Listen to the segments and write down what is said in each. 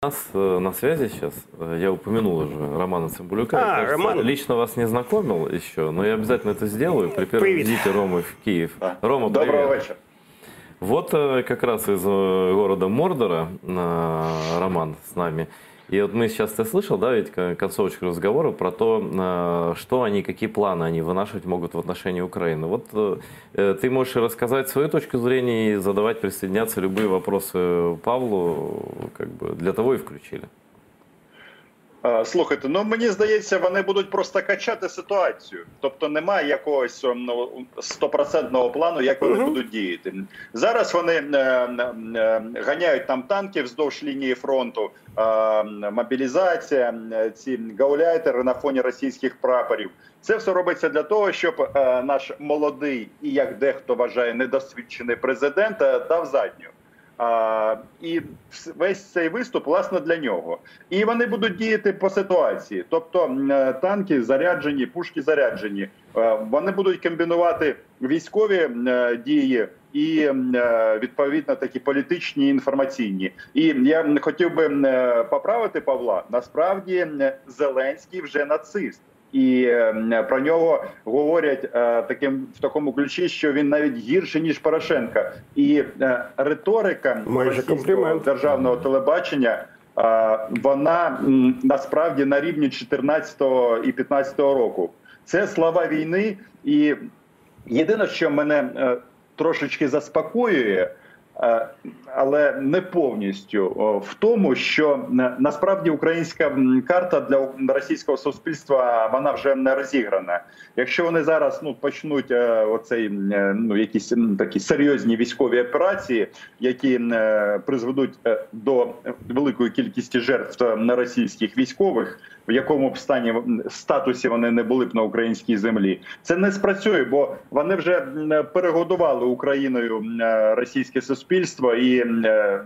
нас э, на связи сейчас, э, я упомянул уже Романа Цымбулюка. А, кажется, Роман. Лично вас не знакомил еще, но я обязательно это сделаю при первом Привет. визите Ромы в Киев. Рома, Доброго привет. вечора. Вот э, как раз из города Мордора Роман с нами. И вот мы сейчас, ты слышал, да, ведь концовочку разговора про то, э, что они, какие планы они вынашивать могут в отношении Украины. Вот э, э, ты можешь рассказать свою точку зрения и задавать, присоединяться любые вопросы Павлу, как бы для того и включили. Слухайте, ну мені здається, вони будуть просто качати ситуацію. Тобто немає якогось ем, ну, стопроцентного плану, як вони будуть діяти. Зараз вони е, е, ганяють там танки вздовж лінії фронту, е, мобілізація, ці гауляйтери на фоні російських прапорів. Це все робиться для того, щоб е, наш молодий і як дехто вважає недосвідчений президент е, дав задню. А, і весь цей виступ власне для нього. І вони будуть діяти по ситуації. Тобто е, танки заряджені, пушки заряджені. Е, Вони будуть комбінувати військові е, дії і відповідно такі політичні інформаційні. І я хотів би поправити Павла. Насправді Зеленський вже нацист. І е, про нього говорять е, таким в такому ключі, що він навіть гірше ніж Порошенка, і е, риторика Майже комплімент. державного телебачення. е, Вона насправді на рівні 14 і 15 року. Це слова війни, і єдине, що мене трошечки заспокоює, але не повністю в тому, що е, насправді українська карта для російського суспільства вона вже не розіграна. Якщо вони зараз ну почнуть е, оцей е, ну якісь такі серйозні військові операції, які е, призведуть е, до великої кількості жертв е, на російських військових, в якому б стані статусі вони не були б на українській землі, це не спрацює, бо вони вже перегодували Україною е, російське суспільство і. е,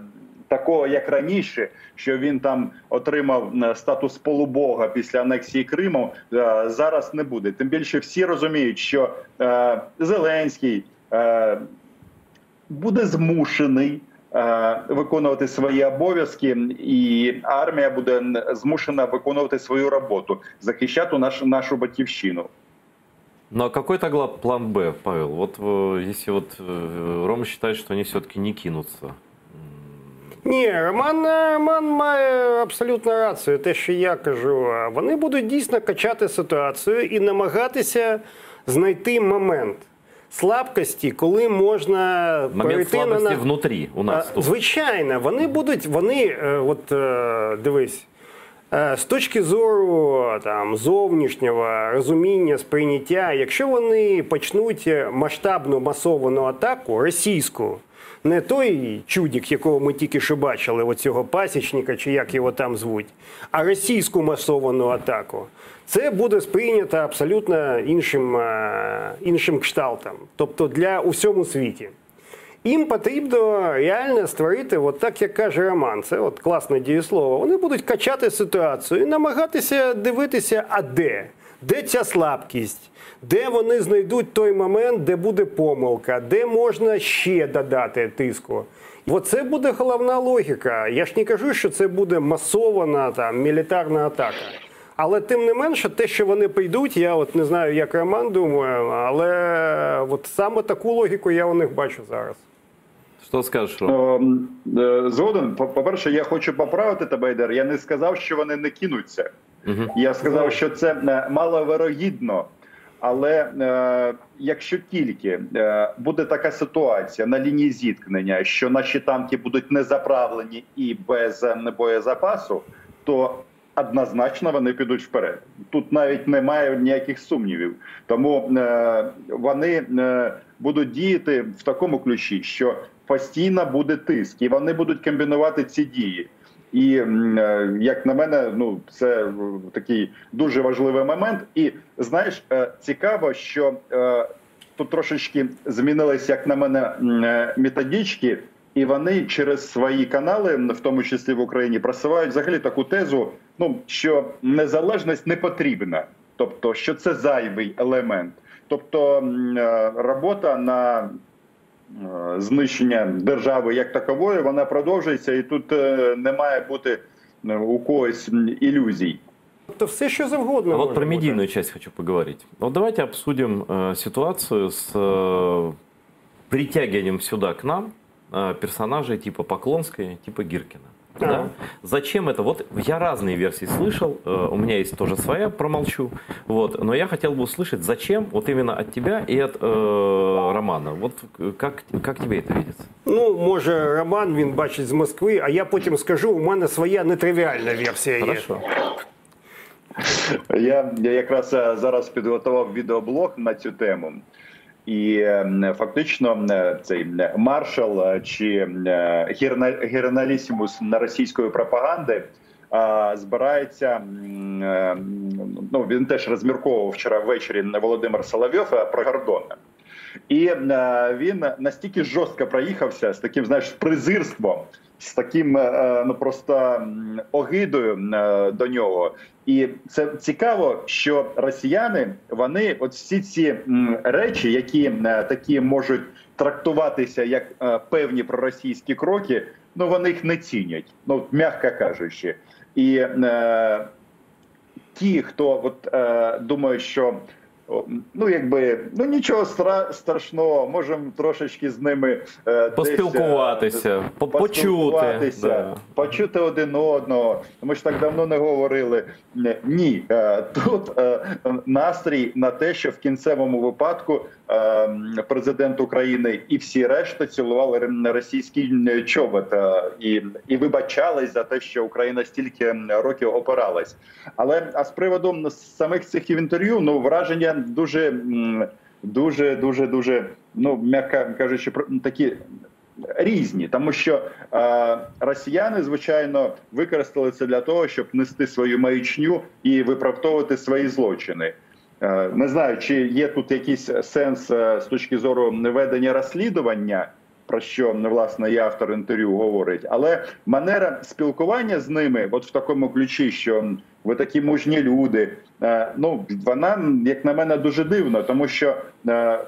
Такого як раніше, що він там отримав е, статус полубога після анексії Криму, е, зараз не буде. Тим більше всі розуміють, що Зеленський буде змушений виконувати свої обов'язки, і армія буде змушена виконувати свою роботу, захищати нашу нашу батьківщину. Ну а какой тогда план Б, Павел? Вот э, если вот э, Рома считает, что они все-таки не кинутся. Ні, Роман, е, Роман має абсолютно рацію. Те, що я кажу, вони будуть дійсно качати ситуацію і намагатися знайти момент слабкості, коли можна Момент перейти на слабости на- внутри у нас. Тут. Звичайно, вони будуть, вони, е, от е, дивись, з точки зору там зовнішнього розуміння, сприйняття, якщо вони почнуть масштабну масовану атаку російську. Не той чудік, якого ми тільки що бачили, оцього пасічника, чи як його там звуть, а російську масовану атаку. Це буде сприйнято абсолютно іншим, е, іншим кшталтом, тобто для усьому світі. Їм потрібно реально створити, от так як каже Роман, це от класне дієслово. Вони будуть качати ситуацію і намагатися дивитися, а де? Де ця слабкість? Де вони знайдуть той момент, де буде помилка, де можна ще додати тиску. Оце буде головна логіка. Я ж не кажу, що це буде масована там мілітарна атака. Але тим не менше, те, що вони прийдуть, я от не знаю, як Роман думає, але от саме таку логіку я у них бачу зараз. Что скажешь, Рома? Ем, е, Згоден, По- по-перше, я хочу поправити тебе, Айдер. Я не сказав, що вони не кинуться. Я сказав, що це е, маловирогідно. Але е, якщо тільки е, буде така ситуація на лінії зіткнення, що наші танки будуть не заправлені і без е, боєзапасу, то однозначно вони підуть вперед. Тут навіть немає ніяких сумнівів. Тому е, вони е, будуть діяти в такому ключі, що постійно буде тиск, і вони будуть комбінувати ці дії. І е, як на мене, ну це е, такий дуже важливий момент. І знаєш, е, цікаво, що тут трошечки змінились, як на мене, методички, і вони через свої канали, в тому числі в Україні, просувають взагалі таку тезу: ну що незалежність не потрібна, тобто що це зайвий елемент. Тобто м, е, робота на е, знищення держави як такової, вона продовжується, і тут е, не має бути у когось ілюзій. Тобто все, що завгодно. А вот може про бути. медийную часть хочу поговорить. Вот давайте обсудим э, ситуацию с э, притягиванием сюда к нам э, персонажей типа Поклонской, типа Гиркина. Да? Ага. Зачем это? Вот я разные версии слышал, э, у меня есть тоже своя, промолчу. Вот, но я хотел бы услышать, зачем вот именно от тебя и от э, Романа. Вот э, как, как тебе это видится? Ну, може, Роман він бачить з Москви, а я потім скажу, у мене своя нетривіальна версія є. Хорошо. Я, я якраз е, зараз підготував відеоблог на цю тему. І е, фактично е, цей е, маршал е, чи е, гірналісімус на російської пропаганди збирається. Ну він теж розмірковував вчора ввечері Володимир Соловйов про Гордона. І е, він настільки жорстко проїхався з таким, знаєш, презирством, з таким е, ну просто огидою е, до нього. І це цікаво, що росіяни вони от всі ці речі, які е, такі можуть трактуватися як е, певні проросійські кроки, ну вони їх не цінять, ну м'яко кажучи. І е, ті, хто от е, думає, що ну якби ну нічого стра- страшного, можемо трошечки з ними е, десь, е, Поспілкуватися, по- почути. поспілкуватися, Да. почути один одного. Ми ж так давно не говорили. Ні, е, тут е, настрій на те, що в кінцевому випадку е, президент України і всі решта цілували російський чобот е, і, і вибачались за те, що Україна стільки років опиралась. Але а з приводу самих цих інтерв'ю, ну враження дуже дуже дуже дуже ну м'яко кажучи, про- такі різні, тому що е, росіяни, звичайно, використали це для того, щоб нести свою маячню і виправдовувати свої злочини. Е, не знаю, чи є тут якийсь сенс е, з точки зору ведення розслідування. Про що власне і автор інтерв'ю говорить, але манера спілкування з ними, от в такому ключі, що ви такі мужні люди. е, Ну вона, як на мене, дуже дивна, тому що е,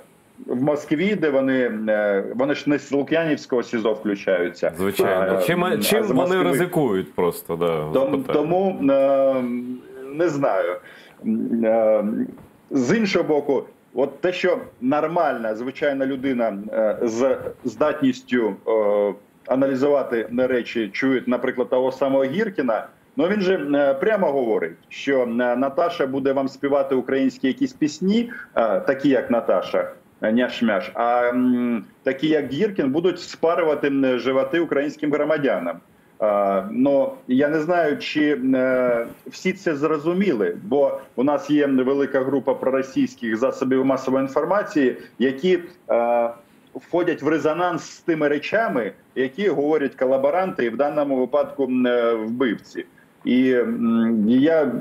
в Москві, де вони е, вони ж не з Лук'янівського СІЗО включаються. Звичайно. А, Чим, а чим вони ризикують просто, да. Том, тому не знаю. З іншого боку, от те, що нормальна звичайна людина з здатністю аналізувати речі, чують, наприклад, того самого Гіркіна. Ну він же е, прямо говорить, що е, Наташа буде вам співати українські якісь пісні, е, такі як Наташа. Няш-мяш, а м, такі як Гіркін будуть спарювати м, животи українським громадянам. Е, Ну я не знаю, чи е, всі це зрозуміли, бо у нас є велика група проросійських засобів масової інформації, які е, входять в резонанс з тими речами, які говорять колаборанти, і в даному випадку е, вбивці. І я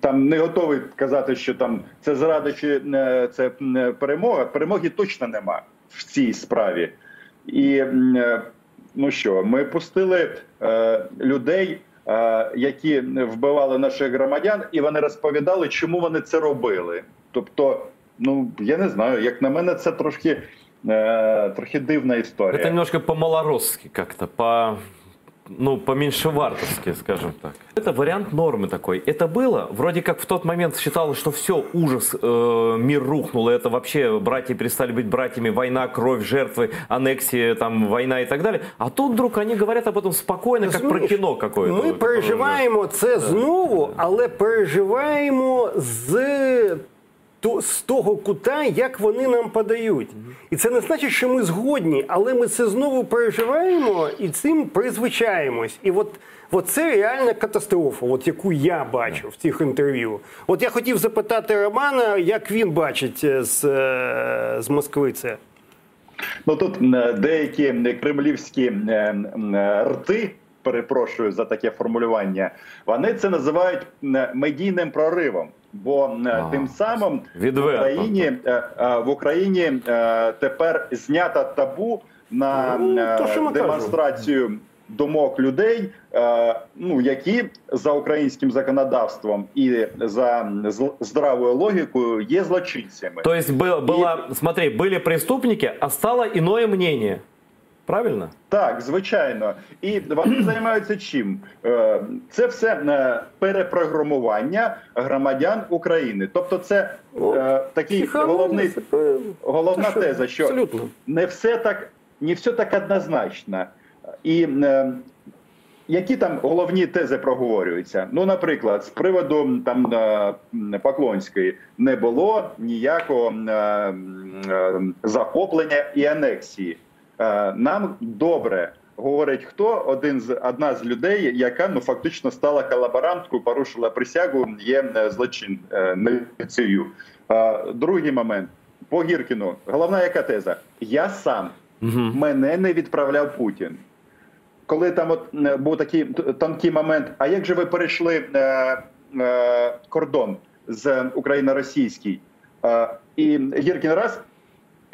там не готовий казати, що там це зрада чи е, це перемога. Перемоги точно нема в цій справі. І е, ну що, ми пустили е, людей, е, які вбивали наших громадян, і вони розповідали, чому вони це робили. Тобто, ну я не знаю, як на мене, це трошки, е, трохи дивна історія. Это немножко по-малоросски как-то, по ну, по-меньшевартовски, скажем так. Это вариант нормы такой. Это было, вроде как в тот момент считалось, что все, ужас, э, мир рухнул, и это вообще братья перестали быть братьями, война, кровь, жертвы, аннексия, там, война и так далее. А тут вдруг они говорят об этом спокойно, как про Розумієш, кино какое-то. Ми Вот, переживаємо це знову, але переживаємо з, то- З того кута, як вони нам подають. І це не значить, що ми згодні, але ми це знову переживаємо і цим призвичаємось. І от, от це реальна катастрофа, от яку я бачу в цих інтерв'ю. От я хотів запитати Романа, як він бачить е, з, е, з Москви це. Ну тут е, деякі кремлівські рти. Перепрошую за таке формулювання. Вони це називають медійним проривом Бо е, А, тим самим в відверто. Україні е, е, в Україні е, тепер знято табу на Ну, е, то, що ми демонстрацію думок людей, е, ну які за українським законодавством і за зл- здравою логікою є злочинцями. То есть было, было, смотри, были преступники, а стало иное мнение. Правильно? Так, звичайно. І вони займаються чим? Е, це все е, перепрограмування громадян України. Тобто, це е, такий головний головна теза, що Абсолютно. не все так, не все так однозначно. І які там головні тези проговорюються? Ну, наприклад, з приводу там Поклонської не було ніякого захоплення і анексії. Е, нам добре говорить хто один з одна з людей, яка ну фактично стала колаборанткою, порушила присягу, є е, злочин е. Другий момент по Гіркіну. Головна яка теза? Я сам угу. мене не відправляв Путін. Коли там от був такий тонкий момент, а як же ви перейшли е, е, кордон з Україно-російський? Е, і Гіркін раз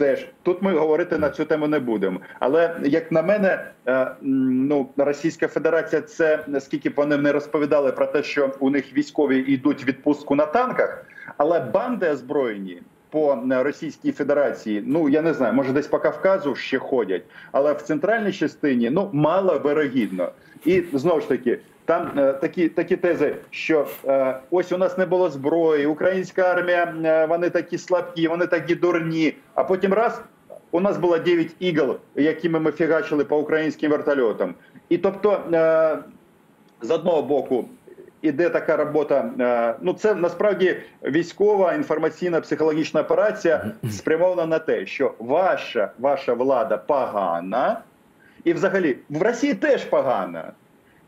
Теж тут ми говорити на цю тему не будемо. Але як на мене, е, ну Російська Федерація, це наскільки б вони не розповідали про те, що у них військові йдуть відпустку на танках, але банди озброєні по Російській Федерації, ну я не знаю, може десь по Кавказу ще ходять, але в центральній частині ну мало вирогідно. І знову ж таки, там е, такі такі тези, що е, ось у нас не було зброї, українська армія, е, вони такі слабкі, вони такі дурні. А потім раз у нас було 9 ігл, якими ми фігачили по українським вертольотам. І тобто, е, з одного боку, іде така робота. Е, ну це насправді військова інформаційна психологічна операція спрямована на те, що ваша ваша влада погана, і взагалі в Росії теж погана.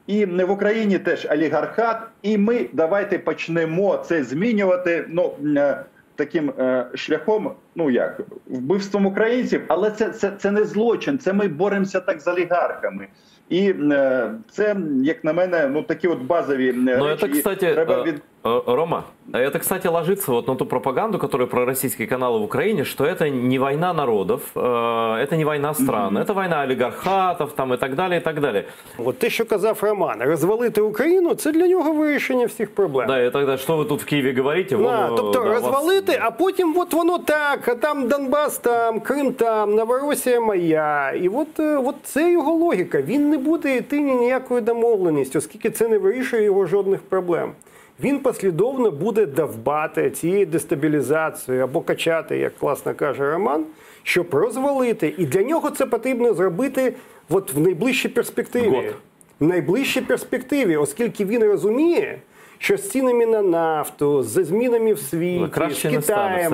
І в Україні теж олігархат, і ми давайте почнемо це змінювати. Ну е, таким е, шляхом, ну як вбивством українців, але це це, це не злочин. Це ми боремося так з олігархами. І е, це, як на мене, ну такі от базові ну, речі. Это, кстати, треба від... Рома, это, кстати, ложится вот на ту пропаганду, которую про российские каналы в Украине, что это не война народов, это не война стран, mm-hmm. это война олігархатів там і так далі. і так далі. От те, що казав Роман, розвалити Україну, це для нього вирішення всіх проблем. Да, і тоді, що ви тут в Києві говорите? Да, воно, тобто да, розвалити, вас... а потім от воно так, а там Донбас, там Крим, там Новоросія моя. І от, от це його логіка. Він не буде йти ні ніякою домовленістю, оскільки це не вирішує його жодних проблем. Він послідовно буде давбати цією дестабілізацією або качати, як класно каже Роман, щоб розвалити. І для нього це потрібно зробити от в найближчій перспективі. Год. В найближчій перспективі, оскільки він розуміє, що з цінами на нафту, з змінами в світі, Краще з Китаєм,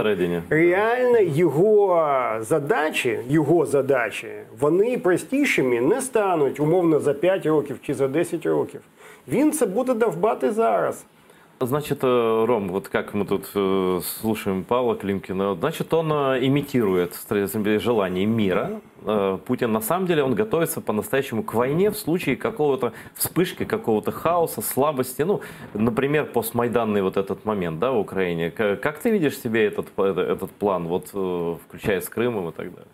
реально його задачі, його задачі, вони простішими не стануть умовно за 5 років чи за 10 років. Він це буде довбати зараз. Значит, э, Ром, вот как мы тут э, слушаем Павла Климкина, значит, он э, имитирует желание мира. Путин на самом деле, он готовится по-настоящему к войне в случае какого-то вспышки, какого-то хаоса, слабости. Ну, например, постмайданный вот этот момент, да, в Украине. Как ты видишь себе этот, этот план, вот, включая с Крымом и так далее?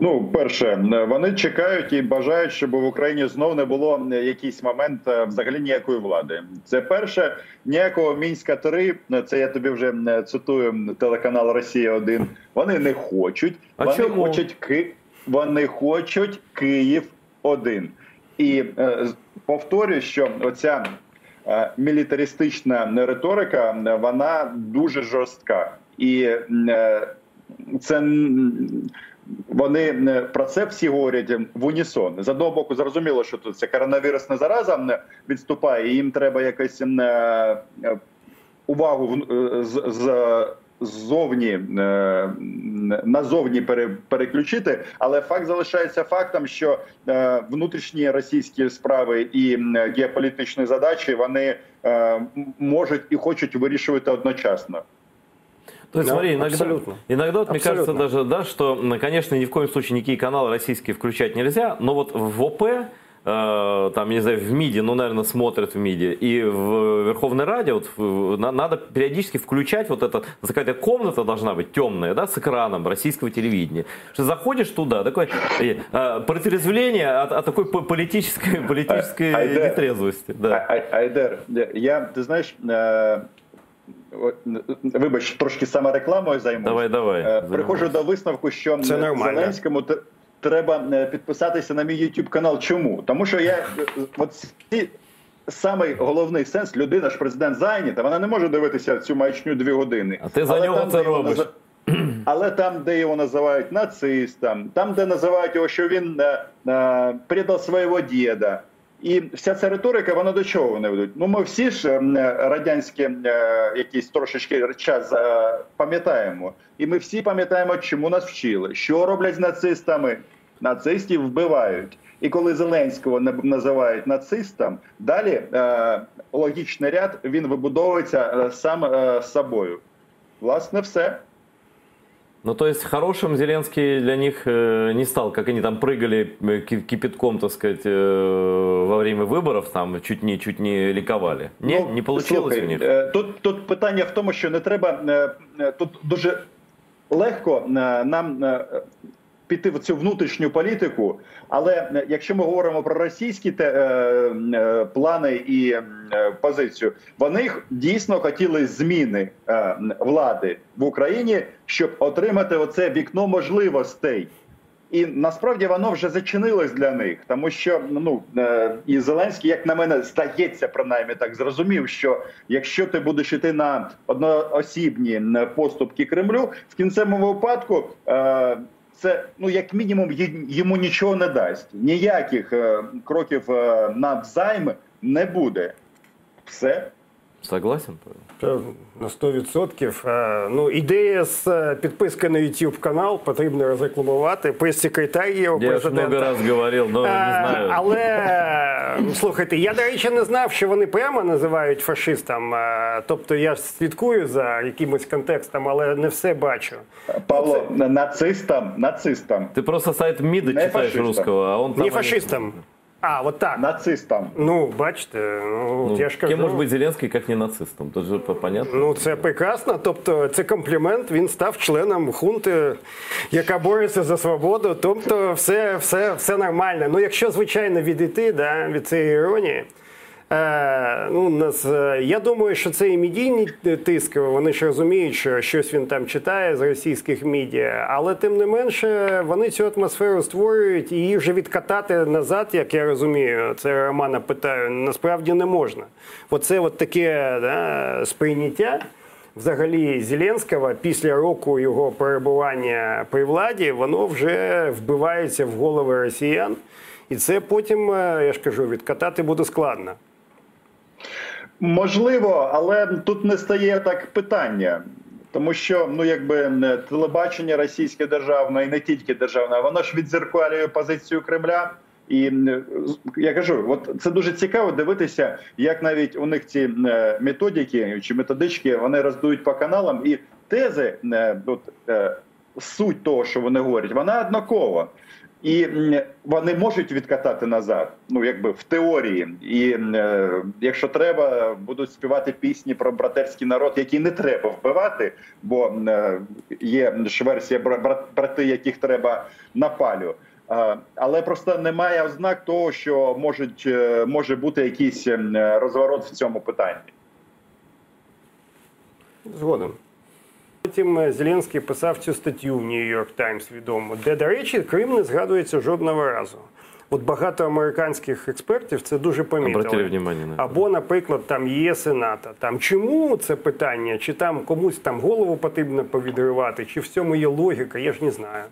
Ну, перше, вони чекають і бажають, щоб в Україні знов не було якийсь момент е, взагалі ніякої влади. Це перше, ніякого мінська 3 Це я тобі вже цитую телеканал Росія 1 Вони не хочуть. А вони чому? хочуть Ки... Вони хочуть Київ 1 І е, повторюю, що оця е, мілітаристична риторика вона дуже жорстка і е, це вони е, про це всі говорять в унісон. З одного боку, зрозуміло, що тут ця коронавірусна зараза відступає, і їм треба якось е, е, увагу з, з ззовні назовні переключити, але факт залишається фактом, що внутрішні російські справи і геополітичні задачі вони можуть і хочуть вирішувати одночасно. То есть, да, смотри, иногда, абсолютно. иногда вот, мне абсолютно. кажется даже, да, что, конечно, ни в коем случае никакие каналы российские включать нельзя, но вот в ОП, э, там, не знаю, в МИДе, ну, наверное, смотрят в МИДе, и в Верховной Раде вот, в, на, надо периодически включать вот это, какая-то комната должна быть темная, да, с экраном российского телевидения. Что заходишь туда, такое э, э, протрезвление от, от такой политической, политической Айдер, нетрезвости. Да. Айдер, я, ты знаешь, э, вибач, трошки саме рекламою займусь. Давай, давай. Е, приходжу до висновку, що Це Зеленському треба е, підписатися на мій YouTube канал. Чому? Тому що я е, от ці самий головний сенс, людина ж президент зайнята, вона не може дивитися цю маячню дві години. А ти за Але нього там, це де його робиш. наза- Але там, де його називають нацистом, там, де називають його, що він е, е, предав свого діда. І вся ця риторика, вона до чого вони ведуть? Ну, ми всі ж е, радянські е, якісь трошечки час е, пам'ятаємо. І ми всі пам'ятаємо, чому нас вчили. Що роблять з нацистами? Нацистів вбивають. І коли Зеленського на- називають нацистом, далі е, логічний ряд він вибудовується сам е, собою. Власне, все. Ну, то есть хорошим Зеленский для них э, не стал, как они там прыгали э, ки- кипятком, так сказать, э, во время выборов, там чуть не, чуть не ликовали. Не, Ну, не получилось слухай, у них. е, Тут, тут питання в тому, що не треба е, тут дуже легко нам піти в цю внутрішню політику. Але е, якщо ми говоримо про російські те, е, е, плани і е, позицію, вони дійсно хотіли зміни е, влади в Україні, щоб отримати оце вікно можливостей. І насправді воно вже зачинилось для них, тому що ну е, і Зеленський, як на мене, здається, принаймні так зрозумів, що якщо ти будеш йти на одноосібні поступки Кремлю, в кінцевому випадку це ну як мінімум йому нічого не дасть. Ніяких е, кроків е, навзайм не буде. Все. Согласен? Павел? На 100%. Е, Ну, ідея з е, підписки на YouTube канал потрібно розрекламувати. Прес-секретар є у Я президента. раз говорил, но не Е, знаю. Але е, слухайте, я до речі не знав, що вони прямо називають фашистом. Тобто я слідкую за якимось контекстом, але не все бачу. Павло нацистам, нацистам, Ты просто сайт МИДа Не читаешь русского, а он там... Не фашистом. А, от так. нацистам. Ну, бачите, ну, Ну, я ж кажу. Ким може бути Зеленський, як не нацистом? Тут же понятно. Ну, це прекрасно. Тобто, це комплімент. Він став членом хунти, яка бореться за свободу. Тобто, все, все, все нормально. Ну, якщо звичайно відійти да, від цієї іронії. Е, ну, е, я думаю, що це і медійний тиск. Вони ж розуміють, що щось він там читає з російських медіа, але тим не менше вони цю атмосферу створюють і її вже відкатати назад, як я розумію. Це Романа питаю, насправді не можна. Оце от таке да, сприйняття. Взагалі Зеленського після року його перебування при владі воно вже вбивається в голови росіян, і це потім, е, я ж кажу, відкатати буде складно. Можливо, але тут не стає так питання. Тому що ну якби е, телебачення російське державне і не тільки державне, воно ж відзеркалює позицію Кремля. І я кажу, от це дуже цікаво дивитися, як навіть у них ці е, методики чи методички вони роздують по каналам, і тези, е, от, е, суть того, що вони говорять, вона однакова. І вони можуть відкатати назад, ну якби в теорії. І е, якщо треба, будуть співати пісні про братерський народ, який не треба вбивати, бо е, є ж версія бра- бра- брати, яких треба на палю. Е, але просто немає ознак того, що можуть, е, може бути якийсь розворот в цьому питанні. Згодом. Потім е, Зеленський писав цю статтю в Нью-Йорк Таймс відому, де, до речі, Крим не згадується жодного разу. От багато американських експертів це дуже помітили. На. Або, наприклад, там є Сената. Там чому це питання? Чи там комусь там голову потрібно повідривати, чи в цьому є логіка, я ж не знаю.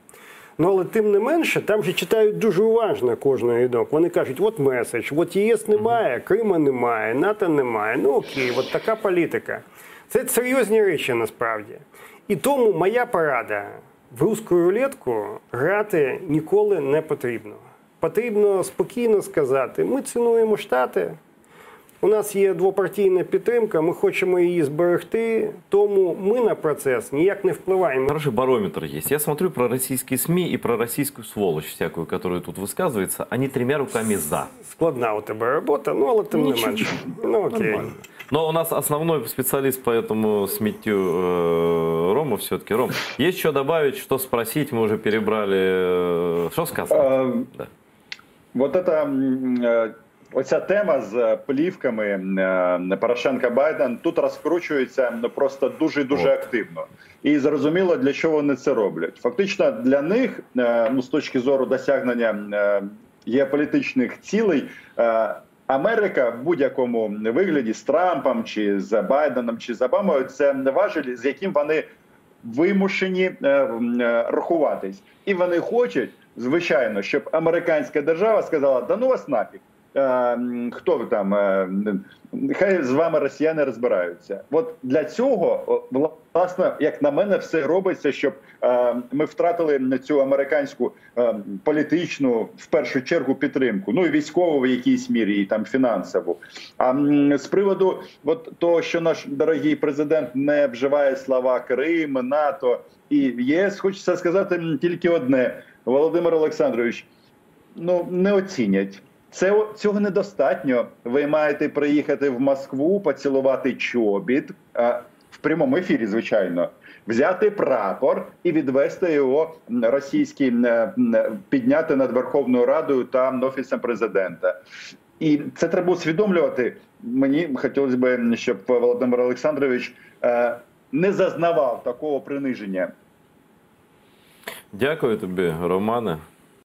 Ну, але тим не менше, там же читають дуже уважно кожний рядок. Вони кажуть, от меседж, от ЄС немає, Крима немає, НАТО немає. Ну окей, от така політика. Це серйозні речі насправді. І тому моя порада в русську рулетку грати ніколи не потрібно. Потрібно спокійно сказати: ми цінуємо штати. У нас є двопартійна підтримка, ми хочемо її зберегти, тому ми на процес ніяк не впливаємо. Хороший барометр есть. Я смотрю про российские СМИ и про российскую сволочь всякую, которая тут высказывается. Они тремя руками за. Складна у тебе робота, ну але тим Нічого. не менше. Ну окей. Нормально. Но у нас основной специалист по этому смятью э, Рома все-таки. Ром, есть что добавить, что спросить? Мы уже перебрали. э, Что сказать? Э, Да. Вот это м, э, оця тема з плівками е, Порошенка Байден тут розкручується ну, просто дуже дуже От. активно. І зрозуміло, для чого вони це роблять. Фактично для них, е, ну з точки зору досягнення е, геополітичних цілей. Америка в будь-якому вигляді з Трампом чи з Байденом чи з Обамою це важель, з яким вони вимушені е, е, рахуватись, і вони хочуть, звичайно, щоб американська держава сказала: да ну вас нафіг. Е, Хто ви там? е, Хай з вами росіяни розбираються. От для цього, власне, як на мене, все робиться, щоб е, ми втратили цю американську політичну в першу чергу підтримку, ну і військову в якійсь мірі, і там фінансову. А з приводу от того, що наш дорогий президент не вживає слова Крим, НАТО і ЄС, хочеться сказати тільки одне: Володимир Олександрович, ну не оцінять. Це цього недостатньо. Ви маєте приїхати в Москву, поцілувати чобіт а, в прямому ефірі, звичайно, взяти прапор і відвести його російський м, м, підняти над Верховною Радою та офісом президента. І це треба усвідомлювати. Мені хотілося б, щоб Володимир Олександрович е, не зазнавав такого приниження. Дякую тобі, Романе.